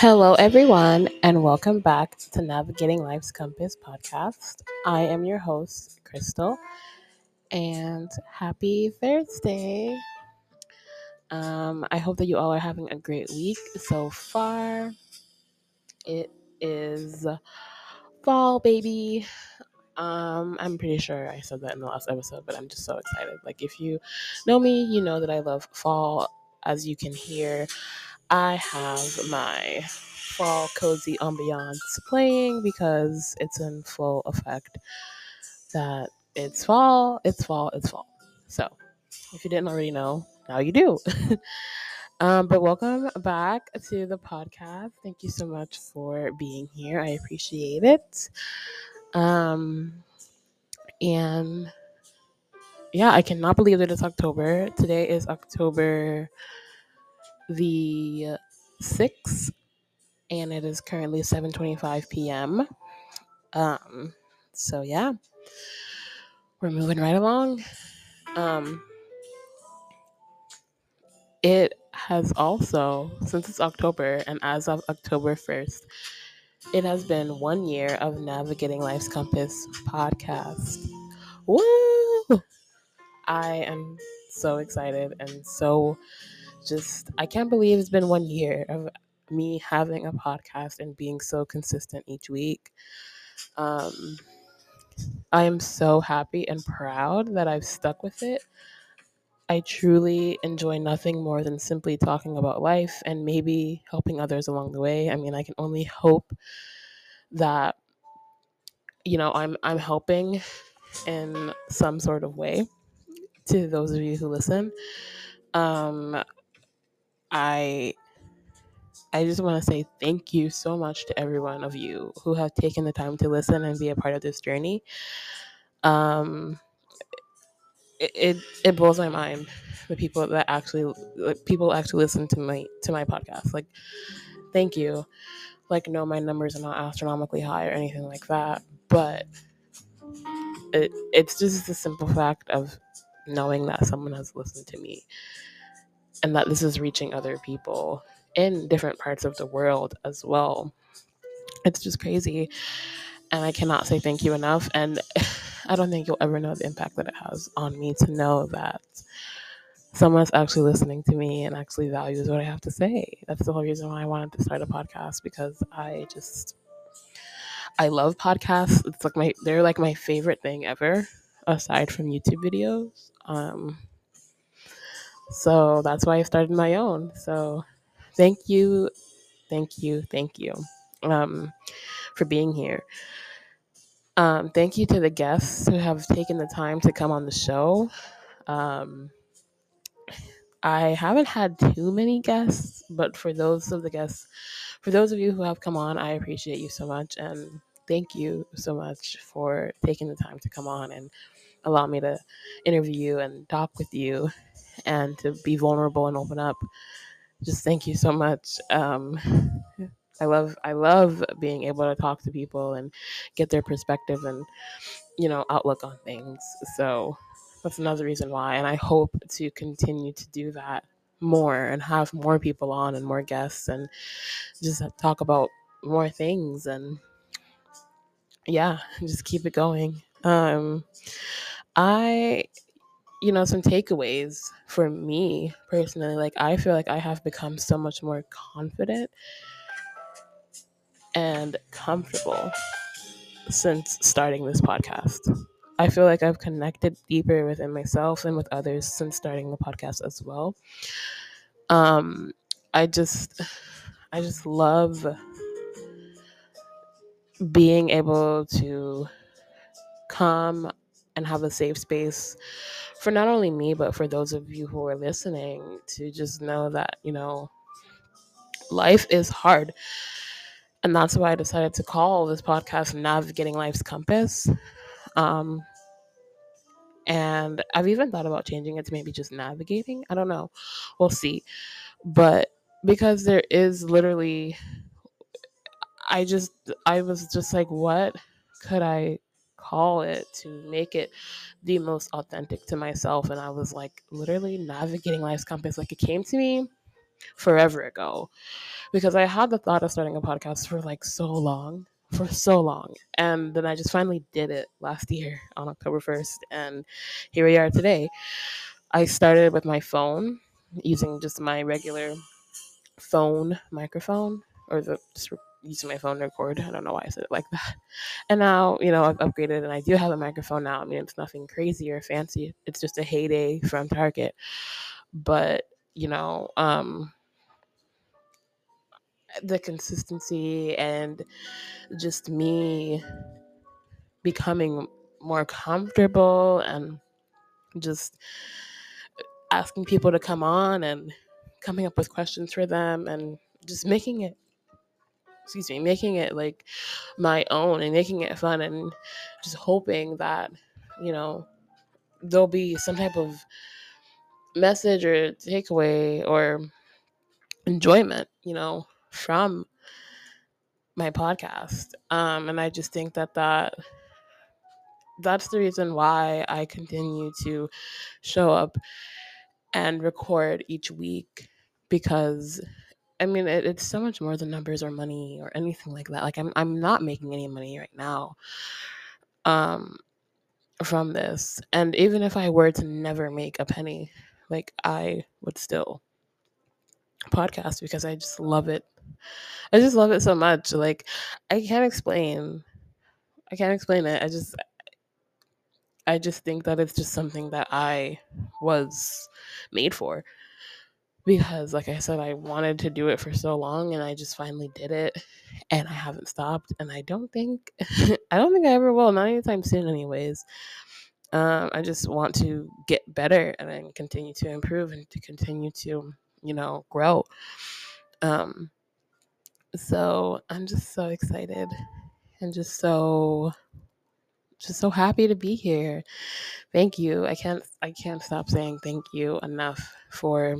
Hello, everyone, and welcome back to Navigating Life's Compass podcast. I am your host, Crystal, and happy Thursday. Um, I hope that you all are having a great week so far. It is fall, baby. Um, I'm pretty sure I said that in the last episode, but I'm just so excited. Like, if you know me, you know that I love fall. As you can hear, I have my fall cozy ambiance playing because it's in full effect that it's fall, it's fall, it's fall. So, if you didn't already know, now you do. um, but welcome back to the podcast. Thank you so much for being here. I appreciate it. Um, and yeah, I cannot believe that it's October. Today is October the 6th and it is currently 7:25 p.m. Um so yeah. We're moving right along. Um it has also since it's October and as of October 1st it has been one year of Navigating Life's Compass podcast. Woo! I am so excited and so just, I can't believe it's been one year of me having a podcast and being so consistent each week. Um, I am so happy and proud that I've stuck with it. I truly enjoy nothing more than simply talking about life and maybe helping others along the way. I mean, I can only hope that you know, I'm I'm helping in some sort of way to those of you who listen. Um I I just want to say thank you so much to every one of you who have taken the time to listen and be a part of this journey. Um, it, it, it blows my mind the people that actually like, people actually listen to my to my podcast. Like, thank you. Like, no, my numbers are not astronomically high or anything like that, but it it's just the simple fact of knowing that someone has listened to me and that this is reaching other people in different parts of the world as well. It's just crazy. And I cannot say thank you enough. And I don't think you'll ever know the impact that it has on me to know that someone's actually listening to me and actually values what I have to say. That's the whole reason why I wanted to start a podcast because I just I love podcasts. It's like my they're like my favorite thing ever aside from YouTube videos. Um so that's why I started my own. So thank you, thank you, thank you um, for being here. Um, thank you to the guests who have taken the time to come on the show. Um, I haven't had too many guests, but for those of the guests, for those of you who have come on, I appreciate you so much and thank you so much for taking the time to come on and allow me to interview and talk with you and to be vulnerable and open up. Just thank you so much. Um, I love I love being able to talk to people and get their perspective and you know outlook on things. So that's another reason why, and I hope to continue to do that more and have more people on and more guests and just talk about more things and yeah, just keep it going. Um, I you know, some takeaways for me personally, like I feel like I have become so much more confident and comfortable since starting this podcast. I feel like I've connected deeper within myself and with others since starting the podcast as well. Um, I just, I just love being able to come and have a safe space for not only me, but for those of you who are listening to just know that, you know, life is hard. And that's why I decided to call this podcast Navigating Life's Compass. Um, and I've even thought about changing it to maybe just navigating. I don't know. We'll see. But because there is literally, I just, I was just like, what could I call it to make it the most authentic to myself. And I was like literally navigating life's compass. Like it came to me forever ago because I had the thought of starting a podcast for like so long, for so long. And then I just finally did it last year on October 1st. And here we are today. I started with my phone using just my regular phone microphone or the using my phone to record. I don't know why I said it like that. And now, you know, I've upgraded and I do have a microphone now. I mean, it's nothing crazy or fancy. It's just a heyday from Target. But, you know, um the consistency and just me becoming more comfortable and just asking people to come on and coming up with questions for them and just making it excuse me making it like my own and making it fun and just hoping that you know there'll be some type of message or takeaway or enjoyment you know from my podcast um and i just think that that that's the reason why i continue to show up and record each week because I mean it, it's so much more than numbers or money or anything like that. Like I'm I'm not making any money right now um from this. And even if I were to never make a penny, like I would still podcast because I just love it. I just love it so much. Like I can't explain I can't explain it. I just I just think that it's just something that I was made for because like I said I wanted to do it for so long and I just finally did it and I haven't stopped and I don't think I don't think I ever will not anytime soon anyways. Um, I just want to get better and then continue to improve and to continue to you know grow. Um, so I'm just so excited and just so just so happy to be here. Thank you. I can't I can't stop saying thank you enough for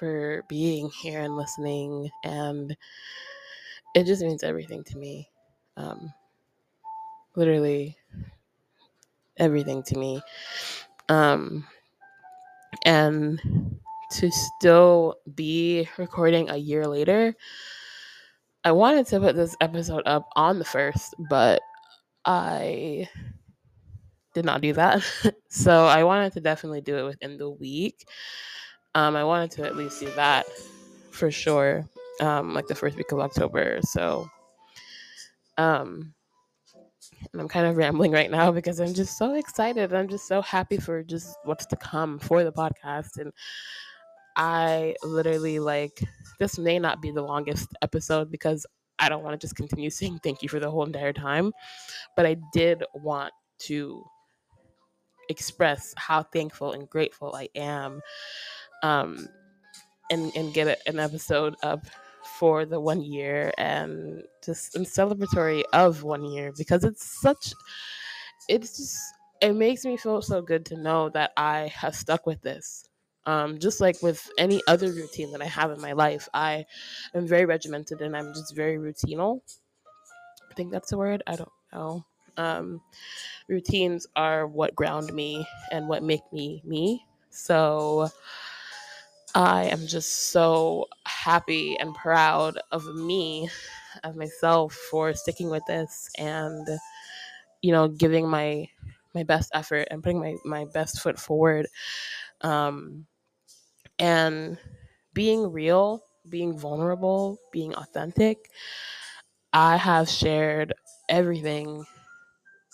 for being here and listening. And it just means everything to me. Um, literally everything to me. Um, and to still be recording a year later, I wanted to put this episode up on the first, but I did not do that. so I wanted to definitely do it within the week. Um, I wanted to at least do that for sure, um, like the first week of October. So, um, and I'm kind of rambling right now because I'm just so excited. I'm just so happy for just what's to come for the podcast. And I literally like this may not be the longest episode because I don't want to just continue saying thank you for the whole entire time, but I did want to express how thankful and grateful I am um, and and get a, an episode up for the one year and just in celebratory of one year because it's such it's just it makes me feel so good to know that I have stuck with this. Um, just like with any other routine that I have in my life, I am very regimented and I'm just very routinal. I think that's the word. I don't know. Um, routines are what ground me and what make me me. So I am just so happy and proud of me, of myself for sticking with this and you know giving my my best effort and putting my my best foot forward um and being real, being vulnerable, being authentic. I have shared everything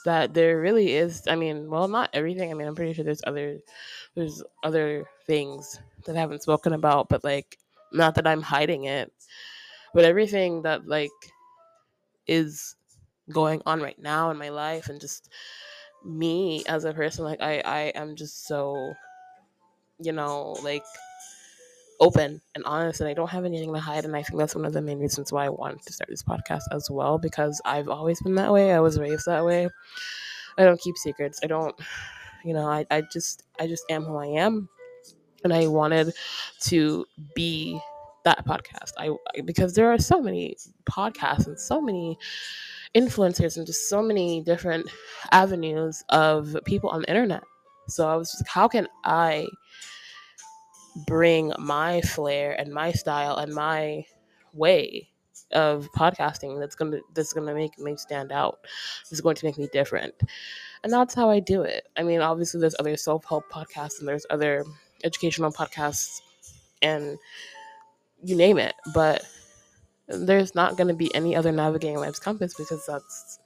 that there really is i mean well not everything i mean i'm pretty sure there's other there's other things that I haven't spoken about, but like not that I'm hiding it, but everything that like is going on right now in my life and just me as a person like I I am just so you know like open and honest and I don't have anything to hide and I think that's one of the main reasons why I wanted to start this podcast as well because I've always been that way I was raised that way. I don't keep secrets I don't you know I, I just I just am who I am and I wanted to be that podcast. I because there are so many podcasts and so many influencers and just so many different avenues of people on the internet. So I was just, how can I bring my flair and my style and my way of podcasting that's gonna that's gonna make me stand out. Is going to make me different, and that's how I do it. I mean, obviously, there's other self help podcasts and there's other educational podcasts, and you name it, but there's not going to be any other navigating life's compass because that's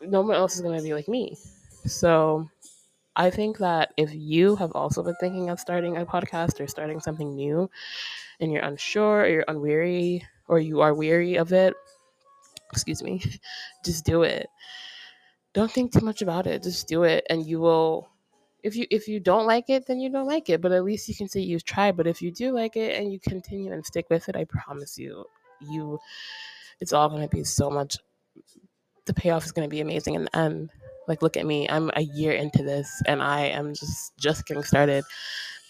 no one else is going to be like me. So I think that if you have also been thinking of starting a podcast or starting something new and you're unsure or you're unweary or you are weary of it, excuse me, just do it. Don't think too much about it. Just do it and you will if you if you don't like it, then you don't like it, but at least you can say you've tried. But if you do like it and you continue and stick with it, I promise you, you it's all going to be so much the payoff is going to be amazing and and like look at me i'm a year into this and i am just just getting started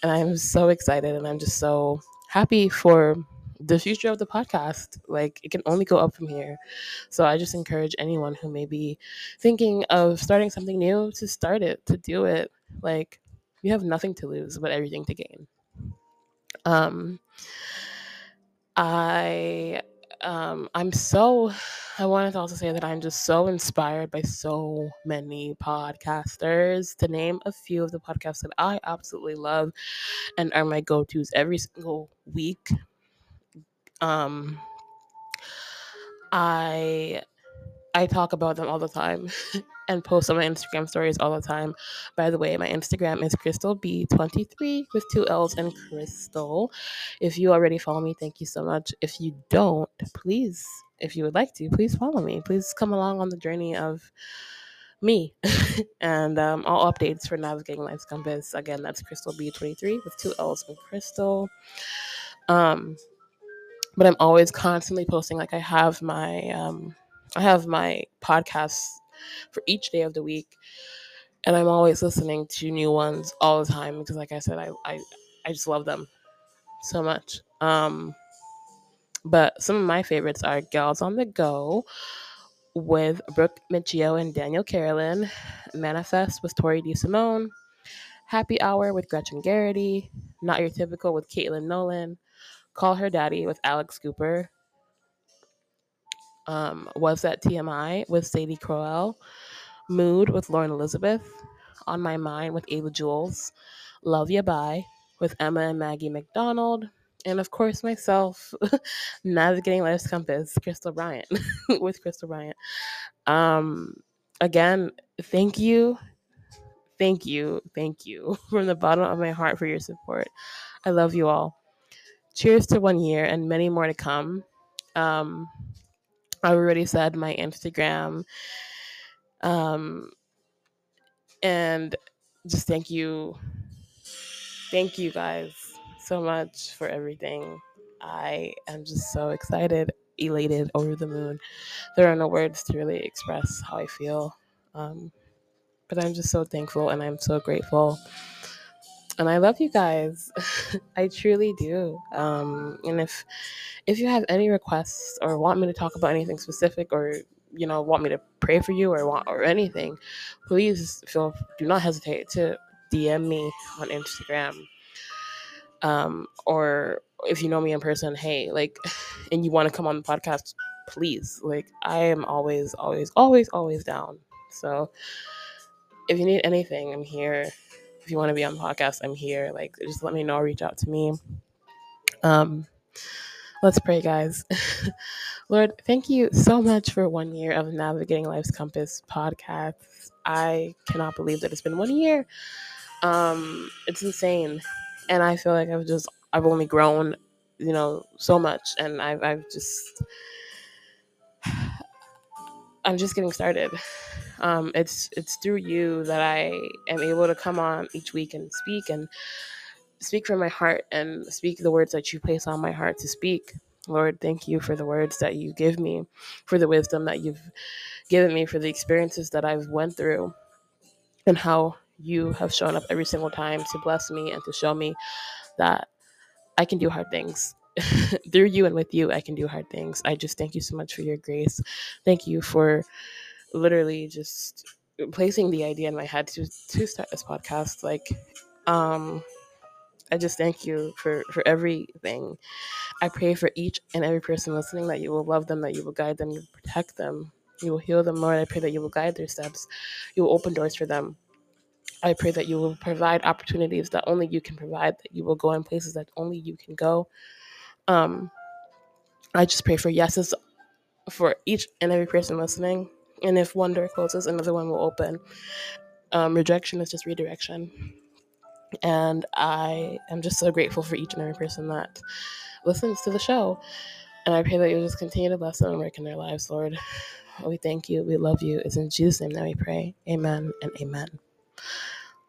and i'm so excited and i'm just so happy for the future of the podcast like it can only go up from here so i just encourage anyone who may be thinking of starting something new to start it to do it like you have nothing to lose but everything to gain. Um i um i'm so i wanted to also say that i'm just so inspired by so many podcasters to name a few of the podcasts that i absolutely love and are my go-to's every single week. Um i i talk about them all the time and post on my instagram stories all the time. By the way my instagram is crystal b23 with two l's and crystal. If you already follow me thank you so much. If you don't please if you would like to please follow me. Please come along on the journey of me. And um, all updates for navigating life's compass. Again that's crystal b23 with two l's and crystal. Um but I'm always constantly posting. Like I have my um, I have my podcasts for each day of the week, and I'm always listening to new ones all the time because, like I said, I I, I just love them so much. Um, but some of my favorites are Gals on the Go with Brooke Miccio and Danielle Carolan, Manifest with Tori D. Simone, Happy Hour with Gretchen Garrity, Not Your Typical with Caitlin Nolan, Call Her Daddy with Alex Cooper, um, Was That TMI with Sadie Crowell, Mood with Lauren Elizabeth, On My Mind with Ava Jules, Love Ya Bye with Emma and Maggie McDonald, and of course myself, Navigating Life's Compass, Crystal Bryant with Crystal Bryant. Um, again, thank you, thank you, thank you from the bottom of my heart for your support. I love you all. Cheers to one year and many more to come. Um, I already said my Instagram. Um, and just thank you. Thank you guys so much for everything. I am just so excited, elated, over the moon. There are no words to really express how I feel. Um, but I'm just so thankful and I'm so grateful. And I love you guys. I truly do. Um, and if if you have any requests or want me to talk about anything specific or you know want me to pray for you or want or anything, please feel do not hesitate to DM me on Instagram. Um, or if you know me in person, hey, like, and you want to come on the podcast, please. Like, I am always, always, always, always down. So if you need anything, I'm here. If you want to be on the podcast, I'm here. Like, just let me know. Reach out to me. Um, let's pray, guys. Lord, thank you so much for one year of Navigating Life's Compass podcast. I cannot believe that it's been one year. Um, it's insane, and I feel like I've just I've only grown, you know, so much, and I've I've just I'm just getting started. Um, it's it's through you that I am able to come on each week and speak and speak from my heart and speak the words that you place on my heart to speak. Lord, thank you for the words that you give me, for the wisdom that you've given me, for the experiences that I've went through, and how you have shown up every single time to bless me and to show me that I can do hard things. Through you and with you, I can do hard things. I just thank you so much for your grace. Thank you for literally just placing the idea in my head to to start this podcast. Like, um, I just thank you for for everything. I pray for each and every person listening that you will love them, that you will guide them, you will protect them, you will heal them, Lord. I pray that you will guide their steps, you will open doors for them. I pray that you will provide opportunities that only you can provide, that you will go in places that only you can go. Um, I just pray for yeses for each and every person listening. And if one door closes, another one will open. Um, rejection is just redirection. And I am just so grateful for each and every person that listens to the show. And I pray that you'll just continue to bless them and work in their lives, Lord. We thank you. We love you. It's in Jesus' name that we pray. Amen and amen.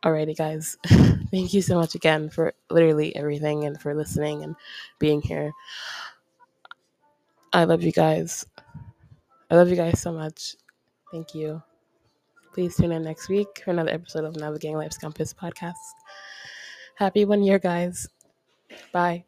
Alrighty, guys. thank you so much again for literally everything and for listening and being here. I love you guys. I love you guys so much. Thank you. Please tune in next week for another episode of Navigating Life's Compass podcast. Happy one year, guys. Bye.